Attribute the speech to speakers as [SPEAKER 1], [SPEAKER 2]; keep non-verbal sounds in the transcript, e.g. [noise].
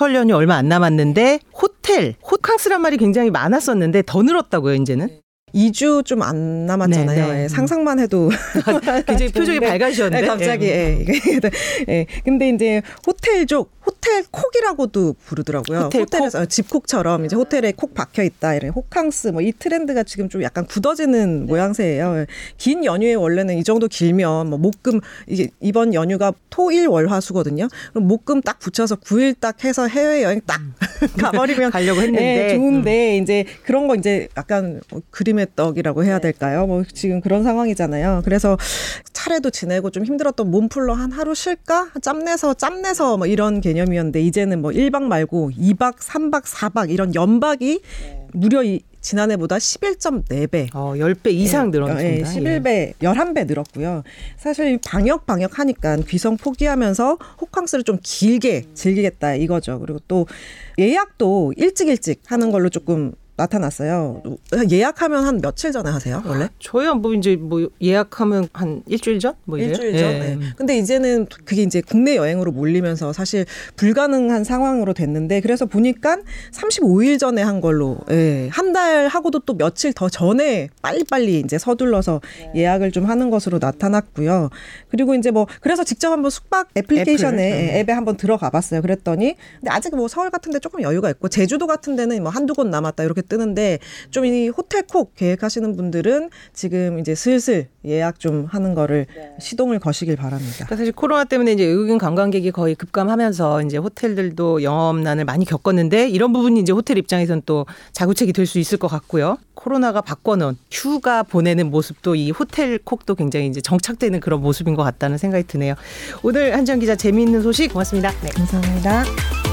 [SPEAKER 1] 설 연휴 얼마 안 남았는데 호텔, 호캉스란 말이 굉장히 많았었는데 더 늘었다고요, 이제는?
[SPEAKER 2] 2주 좀 안 남았잖아요.
[SPEAKER 1] 네, 네.
[SPEAKER 2] 예, 상상만 해도 [laughs]
[SPEAKER 1] 굉장히 표정이
[SPEAKER 2] 근데-
[SPEAKER 1] 밝아지셨는데.
[SPEAKER 2] 네, 갑자기 예, 이게 [laughs] 예. 근데 이제 호텔족 호텔 콕이라고도 부르더라고요.
[SPEAKER 1] 호텔
[SPEAKER 2] 호텔에서 집콕처럼 이제 호텔에 콕 박혀 있다 이런 호캉스 뭐 이 트렌드가 지금 좀 약간 굳어지는 모양새예요. 긴 연휴에 원래는 이 정도 길면 뭐 목금 이게 이번 연휴가 토일 월화수거든요. 그럼 목금 딱 붙여서 9일 딱 해서 해외 여행 딱 [laughs] 가버리면 [laughs]
[SPEAKER 1] 가려고 했는데.
[SPEAKER 2] 예, 좋은데 이제 그런 거 이제 약간 뭐 그림의 떡이라고 해야 될까요? 뭐 지금 그런 상황이잖아요. 그래서 차례도 지내고 좀 힘들었던 몸풀러 한 하루 쉴까? 짬내서 짬내서 뭐 이런 개념이 었는데 이제는 뭐 1박 말고 2박, 3박, 4박 이런 연박이 무려 이 지난해보다 11.4배.
[SPEAKER 1] 어, 10배 이상 늘었습니다.
[SPEAKER 2] 예,
[SPEAKER 1] 예.
[SPEAKER 2] 11배, 11배 늘었고요. 사실 방역 방역 하니까 귀성 포기하면서 호캉스를 좀 길게 즐기겠다 이거죠. 그리고 또 예약도 일찍 일찍 하는 걸로 조금 나타났어요. 예약하면 한 며칠 전에 하세요, 원래?
[SPEAKER 1] 저희야 뭐 이제 뭐 예약하면 한 일주일 전? 뭐 이래요?
[SPEAKER 2] 일주일 전.
[SPEAKER 1] 예.
[SPEAKER 2] 네. 근데 이제는 그게 이제 국내 여행으로 몰리면서 사실 불가능한 상황으로 됐는데 그래서 보니까 35일 전에 한 걸로 예. 한달 하고도 또 며칠 더 전에 빨리빨리 이제 서둘러서 예약을 좀 하는 것으로 나타났고요. 그리고 이제 뭐 그래서 직접 한번 숙박 애플리케이션에
[SPEAKER 1] 애플, 음.
[SPEAKER 2] 예, 앱에 한번 들어가 봤어요. 그랬더니 근데 아직 뭐 서울 같은 데 조금 여유가 있고 제주도 같은 데는 뭐 한두 곳 남았다 이렇게 뜨는데 좀 이 호텔 콕 계획하시는 분들은 지금 이제 슬슬 예약 좀 하는 거를 시동을 거시길 바랍니다.
[SPEAKER 1] 그러니까 사실 코로나 때문에 이제 외국인 관광객이 거의 급감하면서 이제 호텔들도 영업난을 많이 겪었는데 이런 부분이 이제 호텔 입장에선 또 자구책이 될 수 있을 것 같고요. 코로나가 바꿔놓은 휴가 보내는 모습도 이 호텔 콕도 굉장히 이제 정착되는 그런 모습인 것 같다는 생각이 드네요. 오늘 한지영 기자 재미있는 소식 고맙습니다. 네.
[SPEAKER 2] 감사합니다.